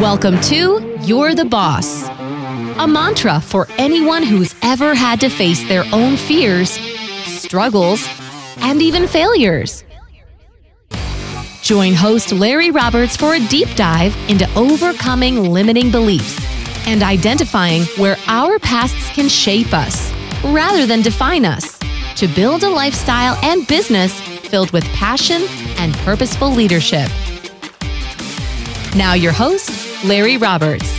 Welcome to You're the Boss, a mantra for anyone who's ever had to face their own fears, struggles, and even failures. Join host Larry Roberts for a deep dive into overcoming limiting beliefs and identifying where our pasts can shape us rather than define us to build a lifestyle and business filled with passion and purposeful leadership. Now, your host, Larry Roberts.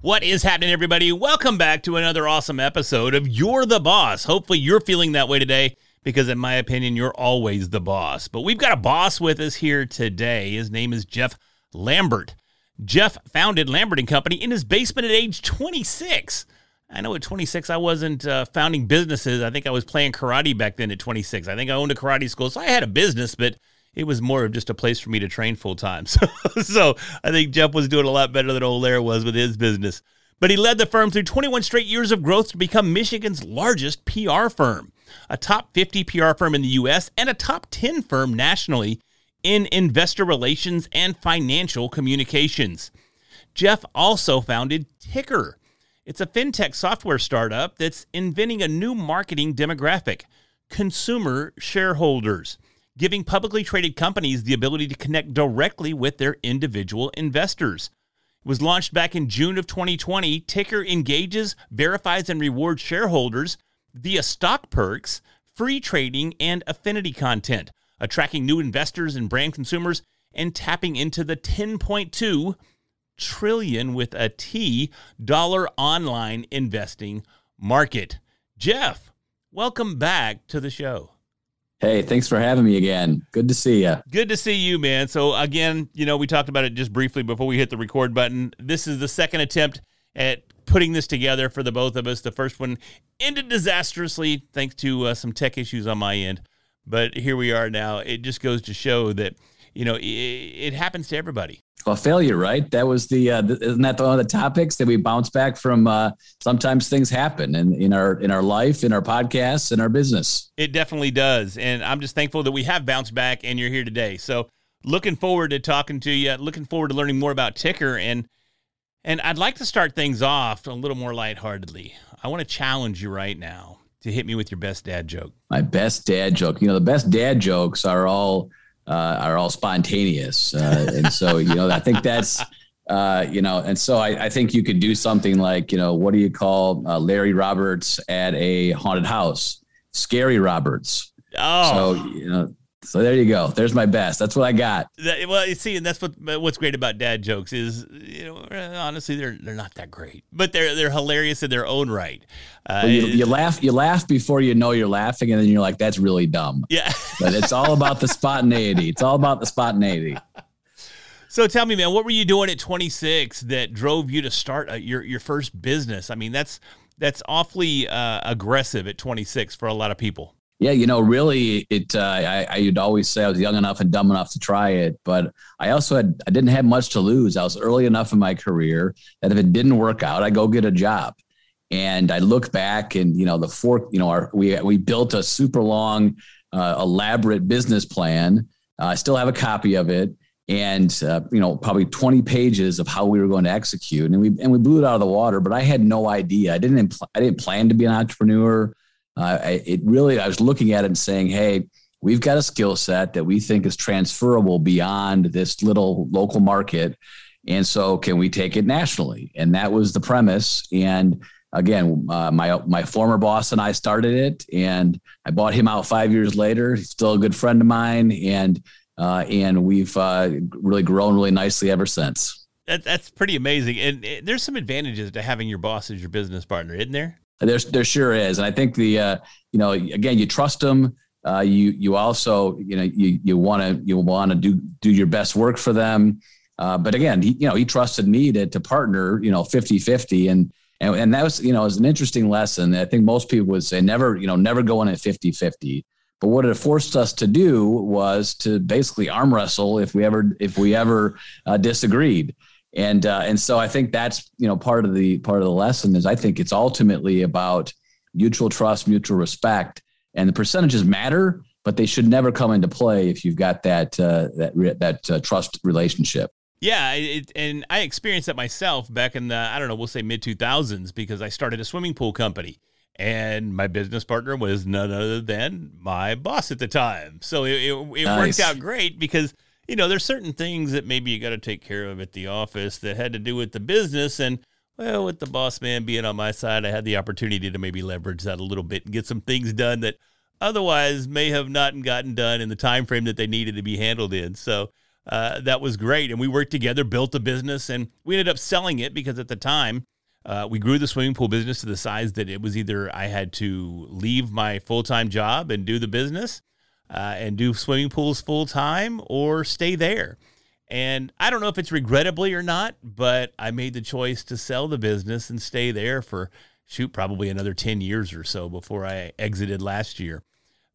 What is happening, everybody? Welcome back to another awesome episode of You're the Boss. Hopefully, you're feeling that way today because, in my opinion, you're always the boss. But we've got a boss with us here today. His name is Jeff Lambert. Jeff founded Lambert and Company in his basement at age 26. I know at 26 I wasn't uh, founding businesses. I think I was playing karate back then at 26. I think I owned a karate school, so I had a business, but it was more of just a place for me to train full time. So, so I think Jeff was doing a lot better than old was with his business. But he led the firm through 21 straight years of growth to become Michigan's largest PR firm, a top 50 PR firm in the US, and a top 10 firm nationally in investor relations and financial communications. Jeff also founded Tiicker. It's a fintech software startup that's inventing a new marketing demographic consumer shareholders giving publicly traded companies the ability to connect directly with their individual investors. It was launched back in June of 2020. Tiicker engages, verifies, and rewards shareholders via stock perks, free trading, and affinity content, attracting new investors and brand consumers and tapping into the 10.2 trillion with a T dollar online investing market. Jeff, welcome back to the show. Hey, thanks for having me again. Good to see you. Good to see you, man. So, again, you know, we talked about it just briefly before we hit the record button. This is the second attempt at putting this together for the both of us. The first one ended disastrously thanks to uh, some tech issues on my end. But here we are now. It just goes to show that, you know, it, it happens to everybody. Well, failure, right? That was the uh, isn't that one of the topics that we bounce back from? Uh, sometimes things happen in, in our in our life, in our podcasts, in our business. It definitely does, and I'm just thankful that we have bounced back, and you're here today. So, looking forward to talking to you. Looking forward to learning more about Tiicker, and and I'd like to start things off a little more lightheartedly. I want to challenge you right now to hit me with your best dad joke. My best dad joke. You know, the best dad jokes are all uh, are all spontaneous. Uh, and so, you know, I think that's, uh, you know, and so I, I, think you could do something like, you know, what do you call uh, Larry Roberts at a haunted house? Scary Roberts. Oh, so, you know, so there you go. There's my best. That's what I got. That, well, you see, and that's what what's great about dad jokes is, you know, honestly, they're they're not that great, but they're they're hilarious in their own right. Uh, well, you, you, laugh, you laugh before you know you're laughing, and then you're like, "That's really dumb." Yeah, but it's all about the spontaneity. It's all about the spontaneity. So tell me, man, what were you doing at 26 that drove you to start a, your your first business? I mean, that's that's awfully uh, aggressive at 26 for a lot of people. Yeah, you know, really, it. Uh, I, I would always say I was young enough and dumb enough to try it, but I also had I didn't have much to lose. I was early enough in my career that if it didn't work out, I go get a job. And I look back, and you know, the four, you know, our we we built a super long, uh, elaborate business plan. Uh, I still have a copy of it, and uh, you know, probably twenty pages of how we were going to execute, and we and we blew it out of the water. But I had no idea. I didn't impl- I didn't plan to be an entrepreneur. Uh, it really, I was looking at it and saying, hey, we've got a skill set that we think is transferable beyond this little local market. And so, can we take it nationally? And that was the premise. And again, uh, my my former boss and I started it, and I bought him out five years later. He's still a good friend of mine, and uh, and we've uh, really grown really nicely ever since. That, that's pretty amazing. And there's some advantages to having your boss as your business partner, isn't there? There's there sure is, and I think the uh, you know again you trust them. Uh, you you also you know you you want to you want to do do your best work for them. Uh, but again, he, you know he trusted me to to partner you know 50-50 and and and that was you know was an interesting lesson. I think most people would say never you know never go in at 50-50. But what it forced us to do was to basically arm wrestle if we ever if we ever uh, disagreed and uh, and so I think that's you know part of the part of the lesson is I think it's ultimately about mutual trust, mutual respect, and the percentages matter, but they should never come into play if you've got that uh, that that uh, trust relationship. Yeah, it, and I experienced that myself back in the I don't know, we'll say mid 2000s because I started a swimming pool company and my business partner was none other than my boss at the time. So it, it, it nice. worked out great because you know there's certain things that maybe you got to take care of at the office that had to do with the business and well with the boss man being on my side I had the opportunity to maybe leverage that a little bit and get some things done that otherwise may have not gotten done in the time frame that they needed to be handled in. So uh, that was great, and we worked together, built a business, and we ended up selling it because at the time uh, we grew the swimming pool business to the size that it was either I had to leave my full time job and do the business uh, and do swimming pools full time or stay there. And I don't know if it's regrettably or not, but I made the choice to sell the business and stay there for shoot probably another 10 years or so before I exited last year.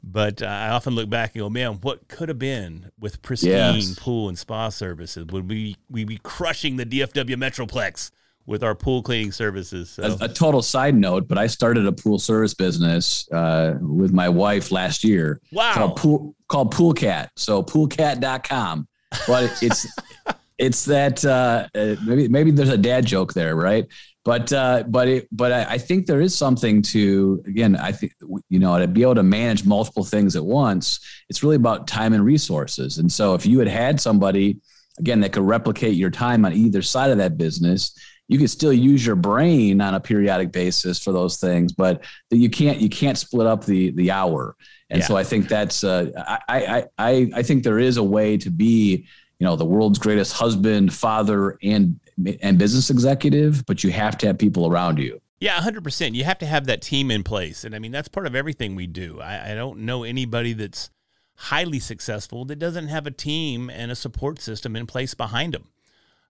But uh, I often look back and go, man, what could have been with pristine yes. pool and spa services? Would we we be crushing the DFW Metroplex? With our pool cleaning services. So. A, a, total side note, but I started a pool service business uh, with my wife last year. Wow. Called Pool, called Pool Cat. So poolcat.com. But it's it's that uh, uh, maybe maybe there's a dad joke there, right? But uh, but it, but I, I think there is something to again. I think you know to be able to manage multiple things at once. It's really about time and resources. And so if you had had somebody again that could replicate your time on either side of that business you can still use your brain on a periodic basis for those things, but you can't you can't split up the the hour. And yeah. so I think that's uh, I, I I think there is a way to be you know the world's greatest husband, father, and and business executive, but you have to have people around you. Yeah, 100%. You have to have that team in place. And I mean, that's part of everything we do. I, I, don't know anybody that's highly successful that doesn't have a team and a support system in place behind them.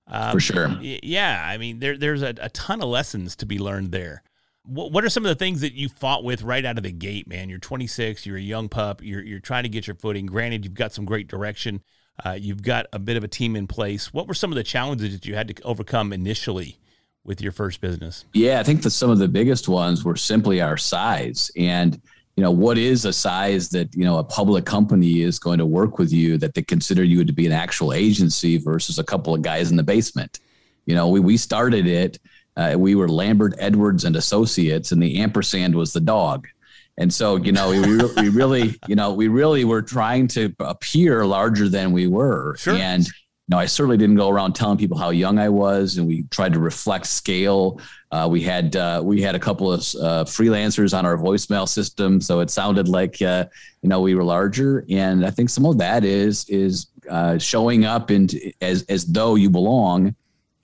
Um, For sure. Yeah. I mean, there, there's a, a ton of lessons to be learned there. What, what are some of the things that you fought with right out of the gate, man? You're 26, you're a young pup, you're, you're trying to get your footing. Granted, you've got some great direction, uh, you've got a bit of a team in place. What were some of the challenges that you had to overcome initially with your first business? Yeah, I think that some of the biggest ones were simply our size. And you know what is a size that you know a public company is going to work with you that they consider you to be an actual agency versus a couple of guys in the basement? You know we, we started it uh, we were lambert edwards and associates and the ampersand was the dog. And so you know we, we really you know we really were trying to appear larger than we were. Sure. and no, I certainly didn't go around telling people how young I was, and we tried to reflect scale. Uh, we had uh, we had a couple of uh, freelancers on our voicemail system, so it sounded like uh, you know we were larger. And I think some of that is is uh, showing up into as as though you belong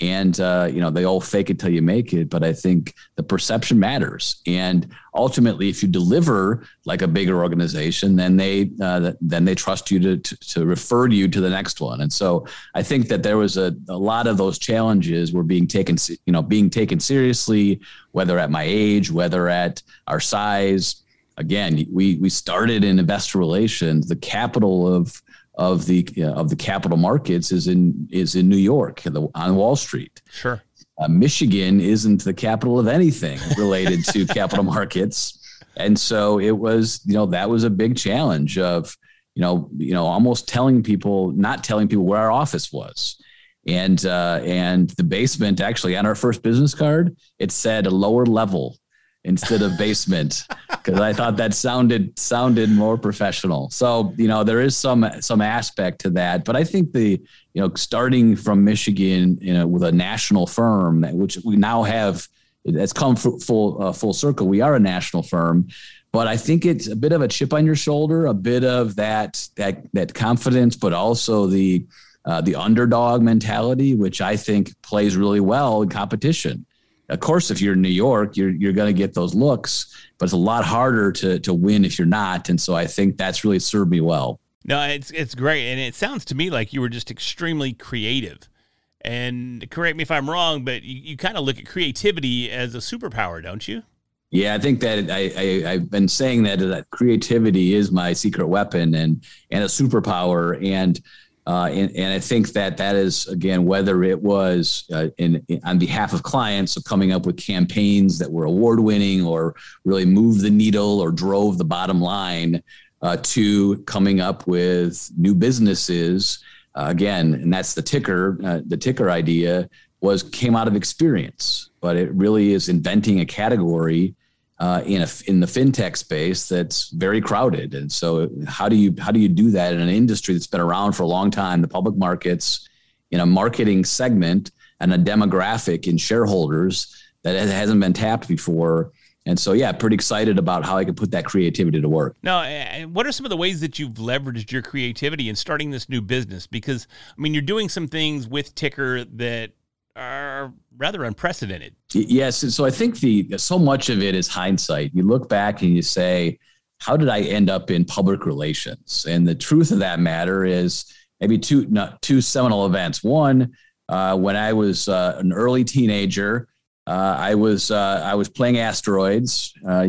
and uh, you know they all fake it till you make it but i think the perception matters. And ultimately if you deliver like a bigger organization then they uh, then they trust you to, to, to refer you to the next one. And so i think that there was a, a lot of those challenges were being taken you know being taken seriously whether at my age whether at our size. Again we we started in investor relations. The capital of of the uh, of the capital markets is in is in New York on Wall Street. Sure. Uh, Michigan isn't the capital of anything related to capital markets, and so it was you know that was a big challenge of you know you know almost telling people not telling people where our office was. And uh, and the basement actually on our first business card it said a lower level instead of basement because I thought that sounded sounded more professional. So you know there is some some aspect to that, but I think the you know starting from Michigan, you know, with a national firm, which we now have, that's come full uh, full circle. We are a national firm. But I think it's a bit of a chip on your shoulder, a bit of that that that confidence, but also the uh, the underdog mentality, which I think plays really well in competition of course, if you're in New York, you're you're going to get those looks, but it's a lot harder to to win if you're not. And so I think that's really served me well. No, it's it's great, and it sounds to me like you were just extremely creative. And correct me if I'm wrong, but you, you kind of look at creativity as a superpower, don't you? Yeah, I think that I, I have been saying that that creativity is my secret weapon and and a superpower. And uh, and, and, I think that that is again whether it was uh, in, in, on behalf of clients of coming up with campaigns that were award winning or really moved the needle or drove the bottom line. uh, to coming up with new businesses. Uh, again, and that's the Tiicker. Uh, the Tiicker idea was came out of experience, but it really is inventing a category uh, in a in the fintech space that's very crowded. And so, how do you how do you do that in an industry that's been around for a long time? The public markets, in a marketing segment and a demographic in shareholders that hasn't been tapped before. And so, yeah, pretty excited about how I could put that creativity to work. Now, what are some of the ways that you've leveraged your creativity in starting this new business? Because, I mean, you're doing some things with Tiicker that are rather unprecedented. Yes. So I think the so much of it is hindsight. You look back and you say, how did I end up in public relations? And the truth of that matter is maybe two, not two seminal events. One, uh, when I was uh, an early teenager, uh, I was uh, I was playing asteroids, uh,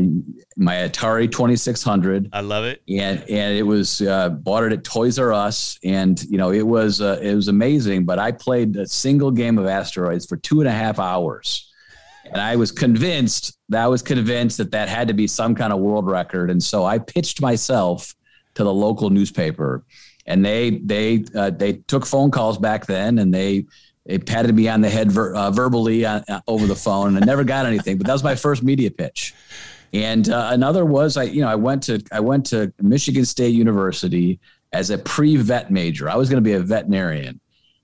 my Atari Twenty Six Hundred. I love it, and and it was uh, bought it at Toys R Us, and you know it was uh, it was amazing. But I played a single game of asteroids for two and a half hours, and I was convinced that I was convinced that that had to be some kind of world record, and so I pitched myself to the local newspaper, and they they uh, they took phone calls back then, and they they patted me on the head ver- uh, verbally uh, uh, over the phone, and I never got anything. But that was my first media pitch. And uh, another was I, you know, I went to I went to Michigan State University as a pre-vet major. I was going to be a veterinarian.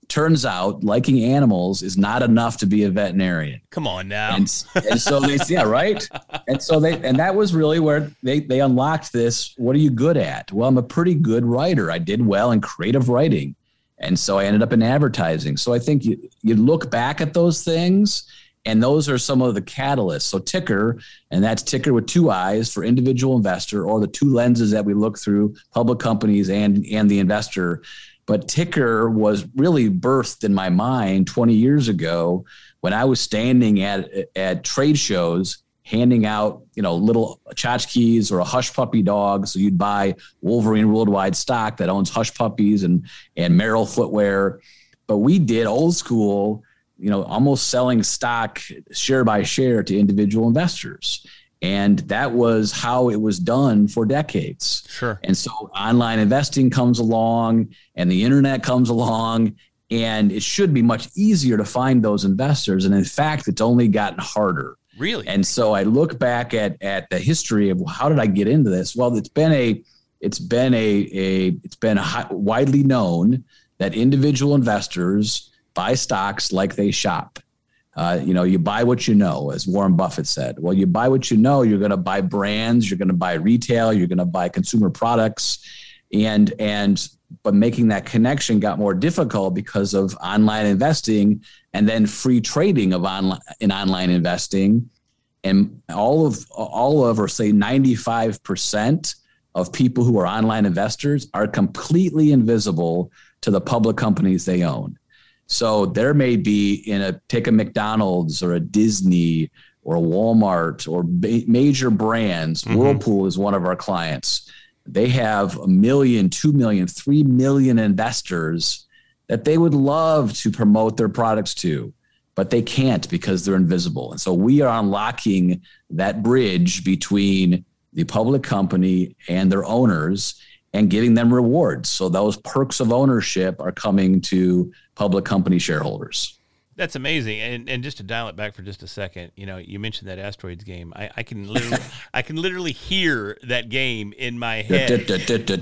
Turns out liking animals is not enough to be a veterinarian. Come on now. And, and so they, yeah, right. And so they, and that was really where they they unlocked this. What are you good at? Well, I'm a pretty good writer. I did well in creative writing. And so I ended up in advertising. So I think you, you look back at those things, and those are some of the catalysts. So Tiicker, and that's Tiicker with two I's for individual investor, or the two lenses that we look through public companies and and the investor. But Tiicker was really birthed in my mind 20 years ago when I was standing at at trade shows handing out, you know, little tchotchkes or a hush puppy dog. So you'd buy Wolverine Worldwide stock that owns hush puppies and and Merrell footwear. But we did old school, you know, almost selling stock share by share to individual investors. And that was how it was done for decades. Sure. And so online investing comes along and the internet comes along and it should be much easier to find those investors. And in fact, it's only gotten harder. Really? And so I look back at at the history of how did I get into this? Well, it's been a it's been a a it's been a high, widely known that individual investors buy stocks like they shop. Uh, you know, you buy what you know, as Warren Buffett said. Well, you buy what you know. You're going to buy brands. You're going to buy retail. You're going to buy consumer products, and and but making that connection got more difficult because of online investing and then free trading of online in online investing. And all of all of or say 95% of people who are online investors are completely invisible to the public companies they own. So there may be in a take a mcdonald's or a disney or a walmart or major brands. Mm-hmm. whirlpool is one of our clients they have a million, two million, three million investors that they would love to promote their products to, but they can't because they're invisible. And so we are unlocking that bridge between the public company and their owners and giving them rewards. So those perks of ownership are coming to public company shareholders. That's amazing. And and just to dial it back for just a second, you know, you mentioned that asteroids game. I, I can literally I can literally hear that game in my head.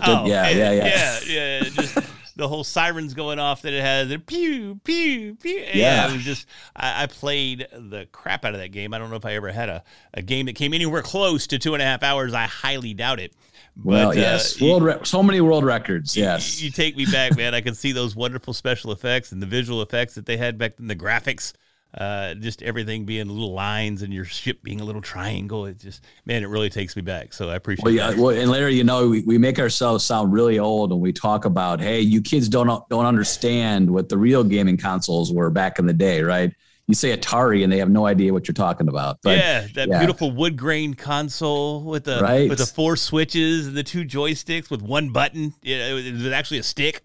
oh, yeah, yeah, yeah, yeah, yeah. Just the whole sirens going off that it has. And pew, pew, pew. Yeah, yeah it was just I, I, played the crap out of that game. I don't know if I ever had a, a game that came anywhere close to two and a half hours. I highly doubt it. Well, but, uh, yes, uh, world re- so many world records. Yes, you, you, take me back, man. I can see those wonderful special effects and the visual effects that they had back then. The graphics, uh, just everything being little lines and your ship being a little triangle. It just, man, it really takes me back. So I appreciate. Well, yeah. That. Well, and Larry, you know, we, we make ourselves sound really old when we talk about, hey, you kids don't don't understand what the real gaming consoles were back in the day, right? You say Atari and they have no idea what you're talking about. But, yeah, that yeah. beautiful wood grain console with the right. with the four switches and the two joysticks with one button. Yeah, it was actually a stick.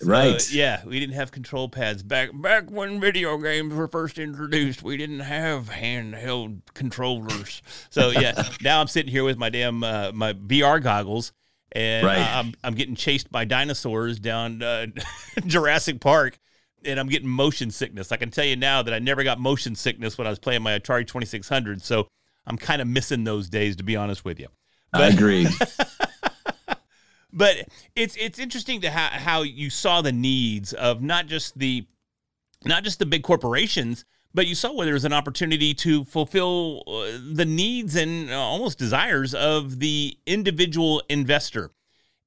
So, right. Yeah, we didn't have control pads back back when video games were first introduced. We didn't have handheld controllers. So yeah, now I'm sitting here with my damn uh, my VR goggles and right. I'm, I'm getting chased by dinosaurs down uh, Jurassic Park and I'm getting motion sickness. I can tell you now that I never got motion sickness when I was playing my Atari 2600. So I'm kind of missing those days, to be honest with you. But, I agree. but it's it's interesting to how how you saw the needs of not just the not just the big corporations, but you saw where there was an opportunity to fulfill uh, the needs and uh, almost desires of the individual investor.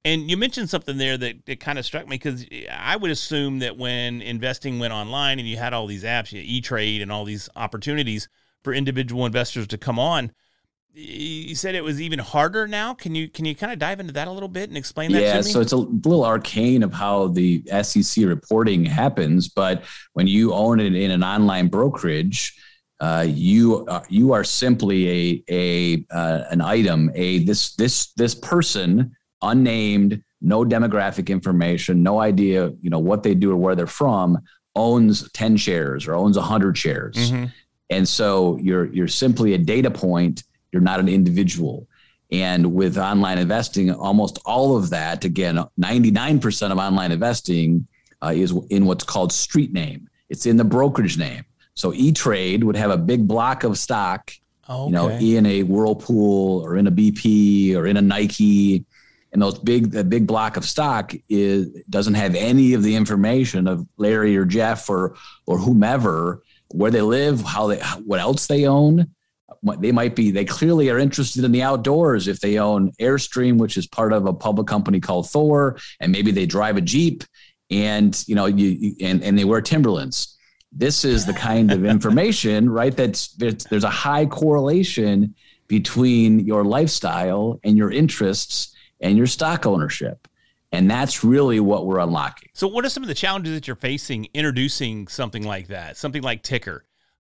And you mentioned something there that, that kind of struck me because I would assume that when investing went online and you had all these apps, you E Trade and all these opportunities for individual investors to come on, you said it was even harder now. Can you can you kind of dive into that a little bit and explain that? To me? Yeah, so it's a little arcane of how the SEC reporting happens, but when you own it in an online brokerage, uh, you are, you are simply a a uh, an item. A this this this person unnamed, no demographic information, no idea, you know, what they do or where they're from, owns 10 shares or owns 100 shares. Mm-hmm. And so you're you're simply a data point, you're not an individual. And with online investing, almost all of that, again, 99% of online investing uh, is in what's called street name. It's in the brokerage name. So E-Trade would have a big block of stock, okay. you know, in a Whirlpool or in a BP or in a Nike and those big the big block of stock is doesn't have any of the information of Larry or Jeff or or whomever where they live, how they what else they own. They might be they clearly are interested in the outdoors if they own Airstream, which is part of a public company called Thor, and maybe they drive a Jeep and you know you and and they wear Timberlands. This is the kind of information, right? That's there's a high correlation between your lifestyle and your interests and your stock ownership. And that's really what we're unlocking. So, what are some of the challenges that you're facing introducing something like that, something like Tiicker?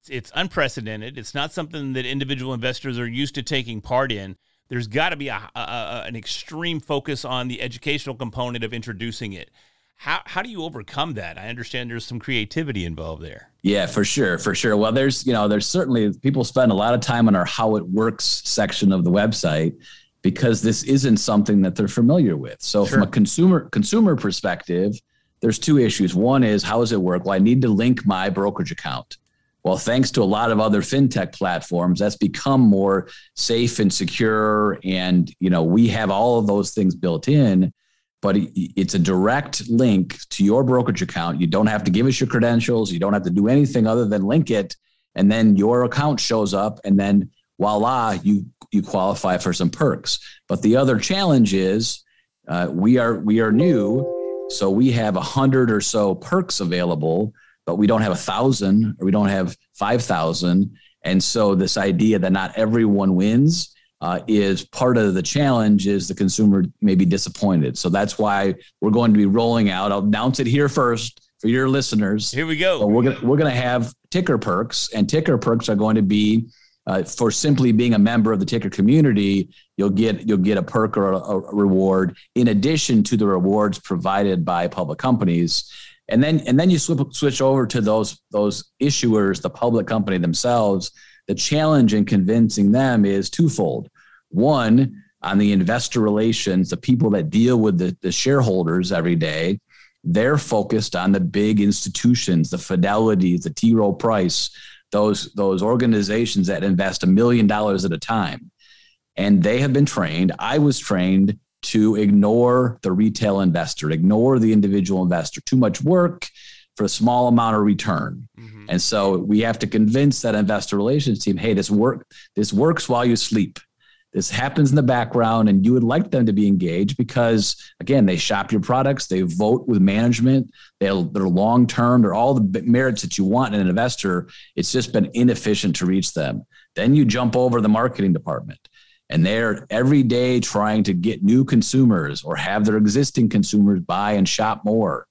It's unprecedented. It's not something that individual investors are used to taking part in. There's got to be a, a, an extreme focus on the educational component of introducing it. How, how do you overcome that? I understand there's some creativity involved there. Yeah, for sure, for sure. Well, there's you know there's certainly people spend a lot of time on our how it works section of the website, because this isn't something that they're familiar with. So sure. from a consumer consumer perspective, there's two issues. One is how does it work? Well, I need to link my brokerage account. Well, thanks to a lot of other fintech platforms, that's become more safe and secure. And you know, we have all of those things built in, but it's a direct link to your brokerage account. You don't have to give us your credentials. You don't have to do anything other than link it, and then your account shows up, and then voila, you you qualify for some perks. But the other challenge is uh, we are we are new, so we have a hundred or so perks available, but we don't have a thousand or we don't have five thousand. And so this idea that not everyone wins uh, is part of the challenge. Is the consumer may be disappointed? So that's why we're going to be rolling out. I'll announce it here first for your listeners. Here we go. So we're gonna we're gonna have Tiicker perks, and Tiicker perks are going to be uh, for simply being a member of the Tiicker community, you'll get you'll get a perk or a, a, reward in addition to the rewards provided by public companies. And then and then you switch switch over to those those issuers, the public company themselves. The challenge in convincing them is twofold. One, on the investor relations, the people that deal with the, the shareholders every day, they're focused on the big institutions, the Fidelities, the T. Rowe Price, those those organizations that invest a million dollars at a time. And they have been trained i was trained to ignore the retail investor ignore the individual investor. Too much work for a small amount of return. Mm-hmm. and so we have to convince that investor relations team hey this work this works while you sleep this happens in the background and you would like them to be engaged because again they shop your products they vote with management they're, they're long term they're all the merits that you want in an investor. It's just been inefficient to reach them. Then you jump over the marketing department and they're every day trying to get new consumers or have their existing consumers buy and shop more.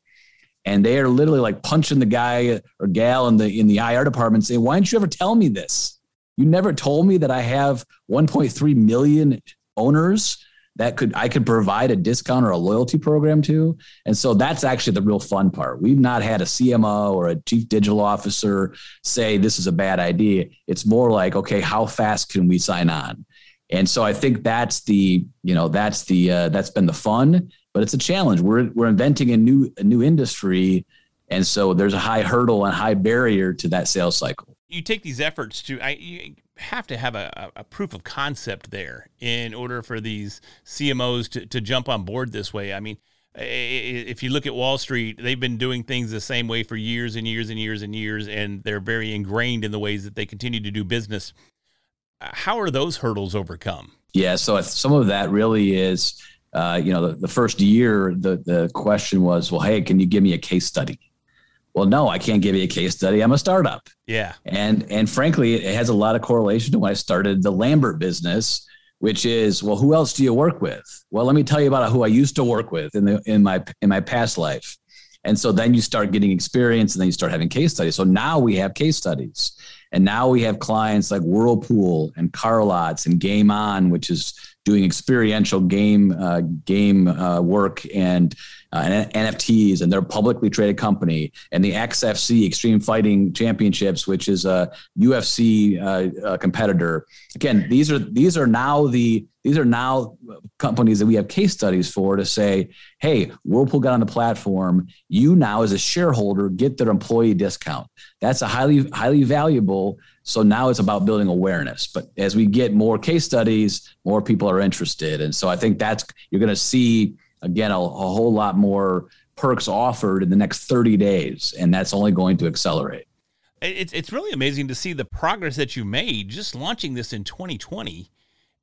And they are literally like punching the guy or gal in the in the IR department saying why didn't you ever tell me this you never told me that I have 1.3 million owners that could I could provide a discount or a loyalty program to. And so that's actually the real fun part. We've not had a CMO or a chief digital officer say this is a bad idea. It's more like, okay, how fast can we sign on? And so I think that's the, you know, that's the uh, that's been the fun, but it's a challenge. We're we're inventing a new a new industry, and so there's a high hurdle and high barrier to that sales cycle. You take these efforts to I you have to have a, a proof of concept there in order for these CMOs to, to jump on board this way. I mean, if you look at Wall Street, they've been doing things the same way for years and years and years and years, and they're very ingrained in the ways that they continue to do business. How are those hurdles overcome? Yeah, so some of that really is, uh, you know, the, the first year, the the question was, well, hey, can you give me a case study? Well, no, I can't give you a case study. I'm a startup. Yeah, and and frankly, it has a lot of correlation to when I started the Lambert business which is, well, who else do you work with? Well, let me tell you about who I used to work with in the in my in my past life. And so then you start getting experience and then you start having case studies. So now we have case studies. And now we have clients like Whirlpool and CarLotz and Game On, which is doing experiential game uh, game uh, work and uh, NFTs, and they're a publicly traded company, and the XFC Extreme Fighting Championships, which is a UFC uh, competitor. Again, these are these are now the these are now companies that we have case studies for to say, hey, Whirlpool got on the platform. You now, as a shareholder, get their employee discount. That's a highly highly valuable. So now it's about building awareness. But as we get more case studies, more people are interested, and so I think that's you're going to see again, a, a whole lot more perks offered in the next 30 days, and that's only going to accelerate. It's, it's really amazing to see the progress that you made just launching this in 2020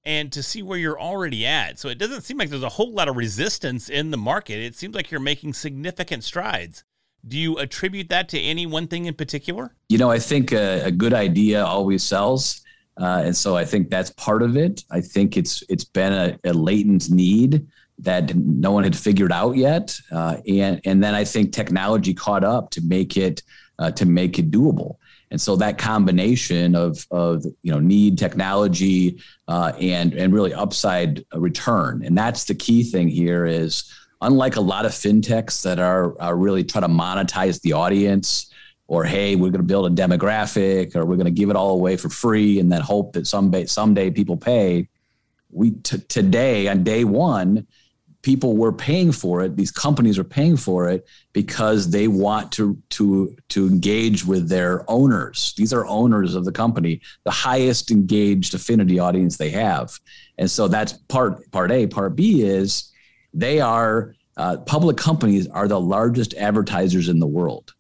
and to see where you're already at. So it doesn't seem like there's a whole lot of resistance in the market. It seems like you're making significant strides. Do you attribute that to any one thing in particular? You know, I think a, a good idea always sells. Uh, and so I think that's part of it. I think it's it's been a, a latent need that no one had figured out yet, uh, and and then I think technology caught up to make it uh, to make it doable. And so that combination of of you know need technology uh, and and really upside return, and that's the key thing here is unlike a lot of fintechs that are, are really trying to monetize the audience or hey we're going to build a demographic or we're going to give it all away for free and then hope that someday someday people pay we t- today on day one people were paying for it these companies are paying for it because they want to to to engage with their owners. These are owners of the company the highest engaged affinity audience they have. And so that's part part a. Part b is they are uh, public companies are the largest advertisers in the world.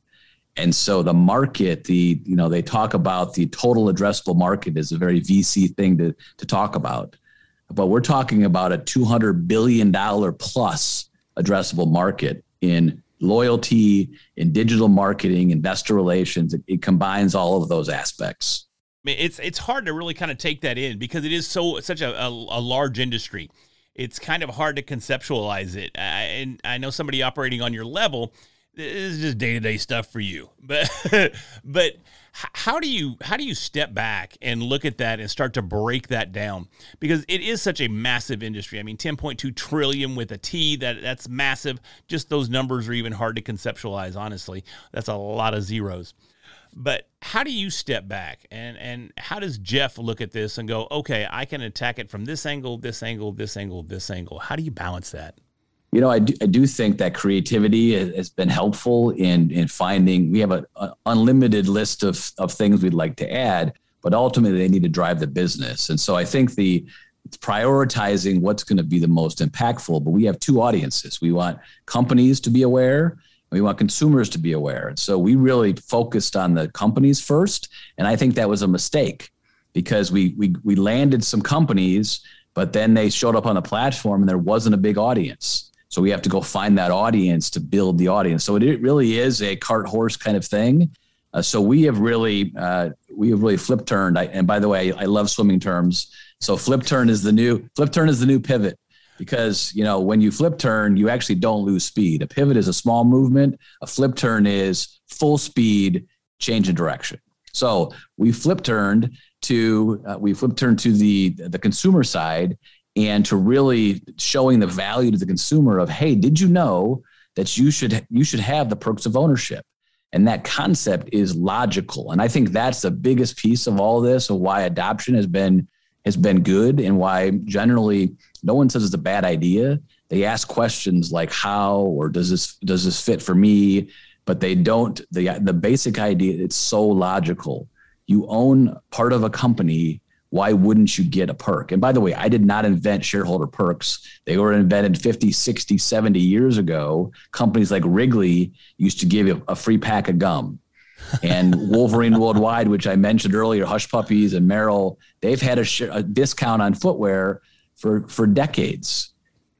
And so the market the you know they talk about the total addressable market is a very vc thing to to talk about but we're talking about a $200 billion plus addressable market in loyalty, in digital marketing, investor relations. It, it combines all of those aspects. I mean, it's it's hard to really kind of take that in because it is so such a, a, a large industry. It's kind of hard to conceptualize it. I, and I know somebody operating on your level, this is just day to day stuff for you. But but how do you how do you step back and look at that and start to break that down? Because it is such a massive industry. I mean 10.2 trillion with a t that that's massive. Just those numbers are even hard to conceptualize honestly. That's a lot of zeros. But how do you step back? And and how does jeff look at this and go okay i can attack it from this angle this angle this angle this angle. How do you balance that you know, I do, I do think that creativity has been helpful in in finding. We have an unlimited list of of things we'd like to add, but ultimately they need to drive the business. And so I think the it's prioritizing what's going to be the most impactful. But we have two audiences. We want companies to be aware. We want consumers to be aware. And so we really focused on the companies first. And I think that was a mistake because we we we landed some companies, but then they showed up on the platform and there wasn't a big audience. So we have to go find that audience to build the audience. So it really is a cart horse kind of thing. Uh, so we have really uh, we have really flip turned. and by the way, I love swimming terms. So flip turn is the new flip turn is the new pivot because you know when you flip turn, you actually don't lose speed. A pivot is a small movement. A flip turn is full speed change in direction. So we flip turned to uh, we flip turned to the the consumer side and to really showing the value to the consumer of hey did you know that you should you should have the perks of ownership and that concept is logical and i think that's the biggest piece of all this of why adoption has been has been good and why generally no one says it's a bad idea. They ask questions like how or does this does this fit for me? But they don't the the basic idea, it's so logical. You own part of a company why wouldn't you get a perk? And by the way, I did not invent shareholder perks. They were invented 50, 60, 70 years ago. Companies like Wrigley used to give you a free pack of gum. and Wolverine Worldwide, which I mentioned earlier, Hush Puppies and Merrell, they've had a, sh- a discount on footwear for, for decades.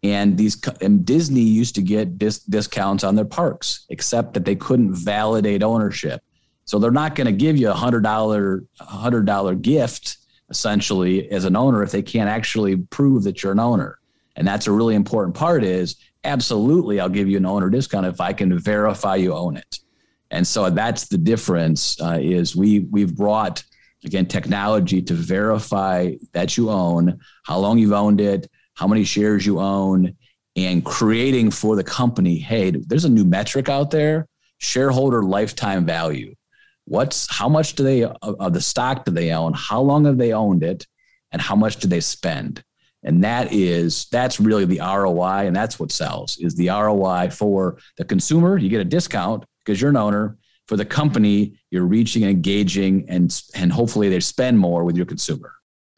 And these and Disney used to get dis- discounts on their parks, except that they couldn't validate ownership. So they're not going to give you a hundred dollar hundred dollar gift essentially as an owner if they can't actually prove that you're an owner. And that's a really important part is absolutely I'll give you an owner discount if I can verify you own it. And so that's the difference uh, is we we've brought again technology to verify that you own, how long you've owned it, how many shares you own, and creating for the company, hey, there's a new metric out there, shareholder lifetime value what's how much do they of the stock do they own? How long have they owned it? And how much do they spend? And that is that's really the roi and that's what sells is the roi for the consumer. You get a discount because you're an owner. For the company you're reaching and engaging and and hopefully they spend more with your consumer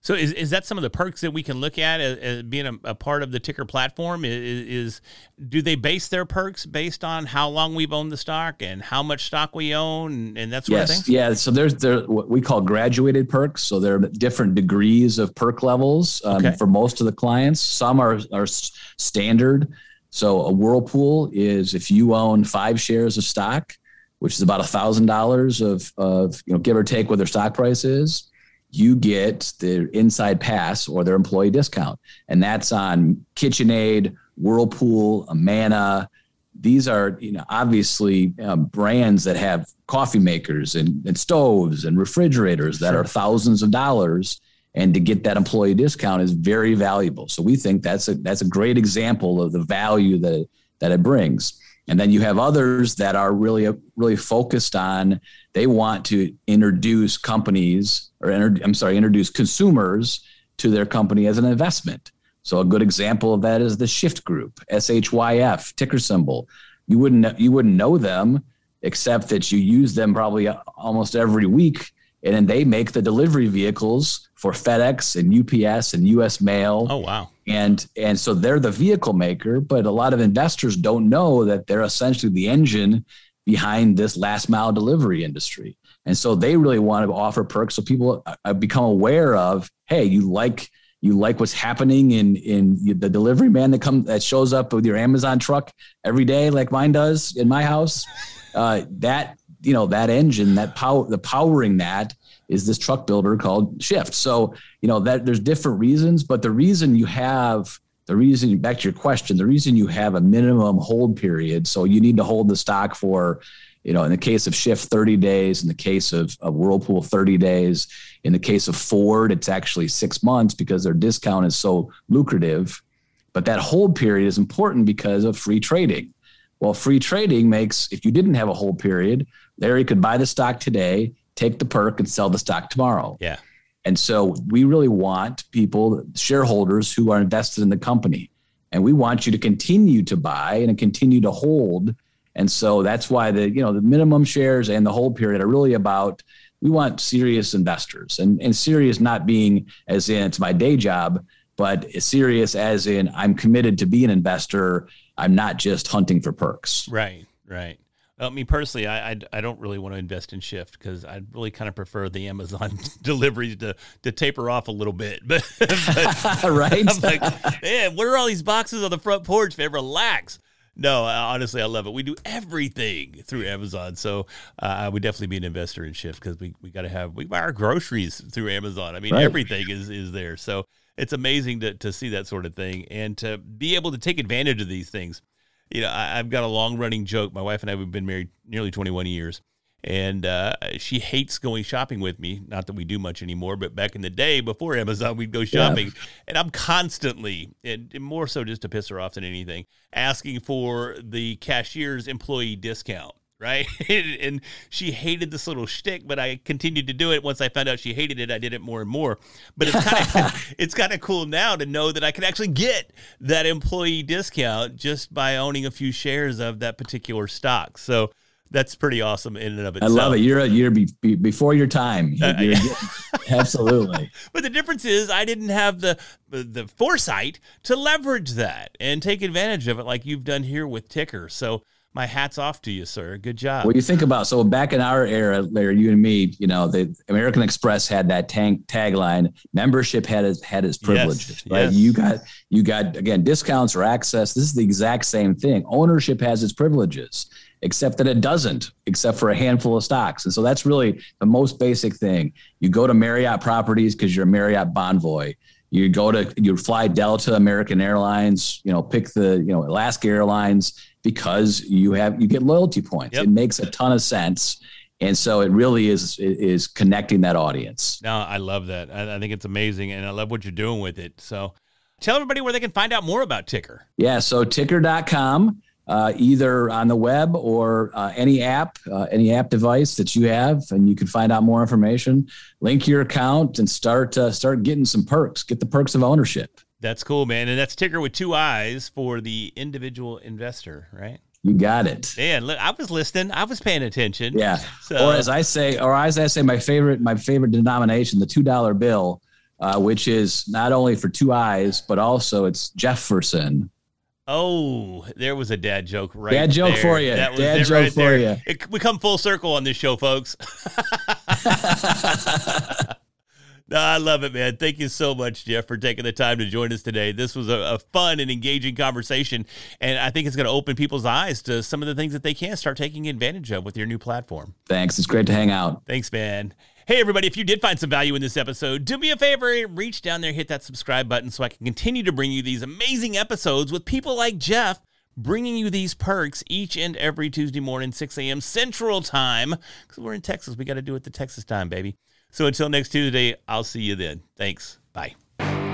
so is, is that some of the perks that we can look at as, as being a, a, part of the Tiicker platform? Is, is, do they base their perks based on how long we've owned the stock and how much stock we own and, and that sort yes, of thing? Yeah. So there's there what we call graduated perks. So there are different degrees of perk levels um, okay. for most of the clients. Some are are standard. So a Whirlpool is if you own five shares of stock, which is about a thousand dollars of of you know give or take what their stock price is you get the inside pass or their employee discount. And that's on KitchenAid, Whirlpool, Amana. These are, you know, obviously um, brands that have coffee makers and, and stoves and refrigerators that sure. are thousands of dollars. And to get that employee discount is very valuable. So we think that's a that's a great example of the value that that it brings. And then you have others that are really really focused on they want to introduce companies or I'm sorry, introduce consumers to their company as an investment. So a good example of that is the Shyft Group, SHYF ticker symbol. You wouldn't you wouldn't know them except that you use them probably uh, almost every week and then they make the delivery vehicles for FedEx and UPS and US Mail. Oh wow. And and so they're the vehicle maker, but a lot of investors don't know that they're essentially the engine behind this last mile delivery industry. And so they really want to offer perks so people become aware of, hey, you like you like what's happening in in the delivery man that comes that shows up with your Amazon truck every day, like mine does in my house. Uh, that you know that engine, that power, the powering that is this truck builder called Shyft. So you know that there's different reasons, but the reason you have the reason back to your question, the reason you have a minimum hold period, so you need to hold the stock for you know, in the case of Shyft 30 days. In the case of, of Whirlpool, 30 days. In the case of Ford, it's actually six months because their discount is so lucrative. But that hold period is important because of free trading. Well, free trading makes, if you didn't have a hold period, Larry could buy the stock today, take the perk, and sell the stock tomorrow. Yeah. And so we really want people, shareholders who are invested in the company. And we want you to continue to buy and continue to hold and so that's why the you know the minimum shares and the hold period are really about we want serious investors and and serious not being as in it's my day job, but serious as in I'm committed to be an investor. I'm not just hunting for perks. Right, right. Well, me personally, I, I, I don't really want to invest in Shyft because I really kind of prefer the Amazon deliveries to, to taper off a little bit. But, but right, I'm like, man, what are all these boxes on the front porch? Man, relax no, honestly, I love it. We do everything through Amazon, so uh, I would definitely be an investor in Shyft because we, we got to have we buy our groceries through Amazon. I mean, right. everything is is there. So it's amazing to to see that sort of thing and to be able to take advantage of these things. You know, I, I've got a long running joke. My wife and I have been married nearly 21 years, and uh, she hates going shopping with me. Not that we do much anymore, but back in the day before Amazon, we'd go shopping, yeah. and I'm constantly, and more so just to piss her off than anything, asking for the cashier's employee discount right? and she hated this little shtick, but I continued to do it. Once I found out she hated it, I did it more and more. But it's kind of it's kind of cool now to know that I can actually get that employee discount just by owning a few shares of that particular stock. So that's pretty awesome in and of itself. I love it. You're a, you're be, be, before your time. You're, Uh, you're getting- absolutely. But the difference is I didn't have the the foresight to leverage that and take advantage of it like you've done here with Tiicker. So my hat's off to you, sir. Good job. Well, you think about so back in our era, Larry, you and me, you know, the American Express had that tank tagline: membership had its had its privileges, right? yes. You got you got again discounts or access. This is the exact same thing. Ownership has its privileges, except that it doesn't, except for a handful of stocks. And so that's really the most basic thing. You go to Marriott Properties because you're a Marriott Bonvoy. You go to you fly Delta, American Airlines. You know, pick the you know Alaska Airlines because you have you get loyalty points. Yep. It makes a ton of sense, and so it really is is connecting that audience. No, I love that. I, I think it's amazing, and I love what you're doing with it. So, tell everybody where they can find out more about Tiicker. Yeah, so tiicker.com, uh, either on the web or uh, any app, uh, any app device that you have, and you can find out more information. Link your account and start uh, start getting some perks. Get the perks of ownership. That's cool, man. And that's Tiicker with two I's for the individual investor, right? You got it. Man, look, I was listening. I was paying attention. Yeah. So, or as I say, or as I say, my favorite, my favorite denomination, the two dollar bill, uh, which is not only for two eyes, but also it's Jefferson. Oh, there was a dad joke right Dad joke there. for you. That was Dad joke right for there. you. It, we come full circle on this show, folks. No, I love it, man. Thank you so much, Jeff, for taking the time to join us today. This was a, a fun and engaging conversation, and I think it's going to open people's eyes to some of the things that they can start taking advantage of with your new platform. Thanks. It's great to hang out. Thanks, man. Hey, everybody, if you did find some value in this episode, do me a favor, reach down there, hit that subscribe button so I can continue to bring you these amazing episodes with people like Jeff bringing you these perks each and every Tuesday morning, 6 a.m. Central Time. Because we're in Texas. We got to do it the Texas time, baby. So until next Tuesday, I'll see you then. Thanks. Bye.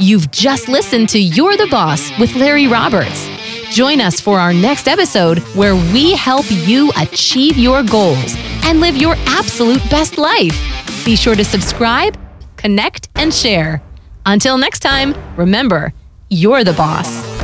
You've just listened to You're the Boss with Larry Roberts. Join us for our next episode where we help you achieve your goals and live your absolute best life. Be sure to subscribe, connect, and share. Until next time, remember, you're the boss.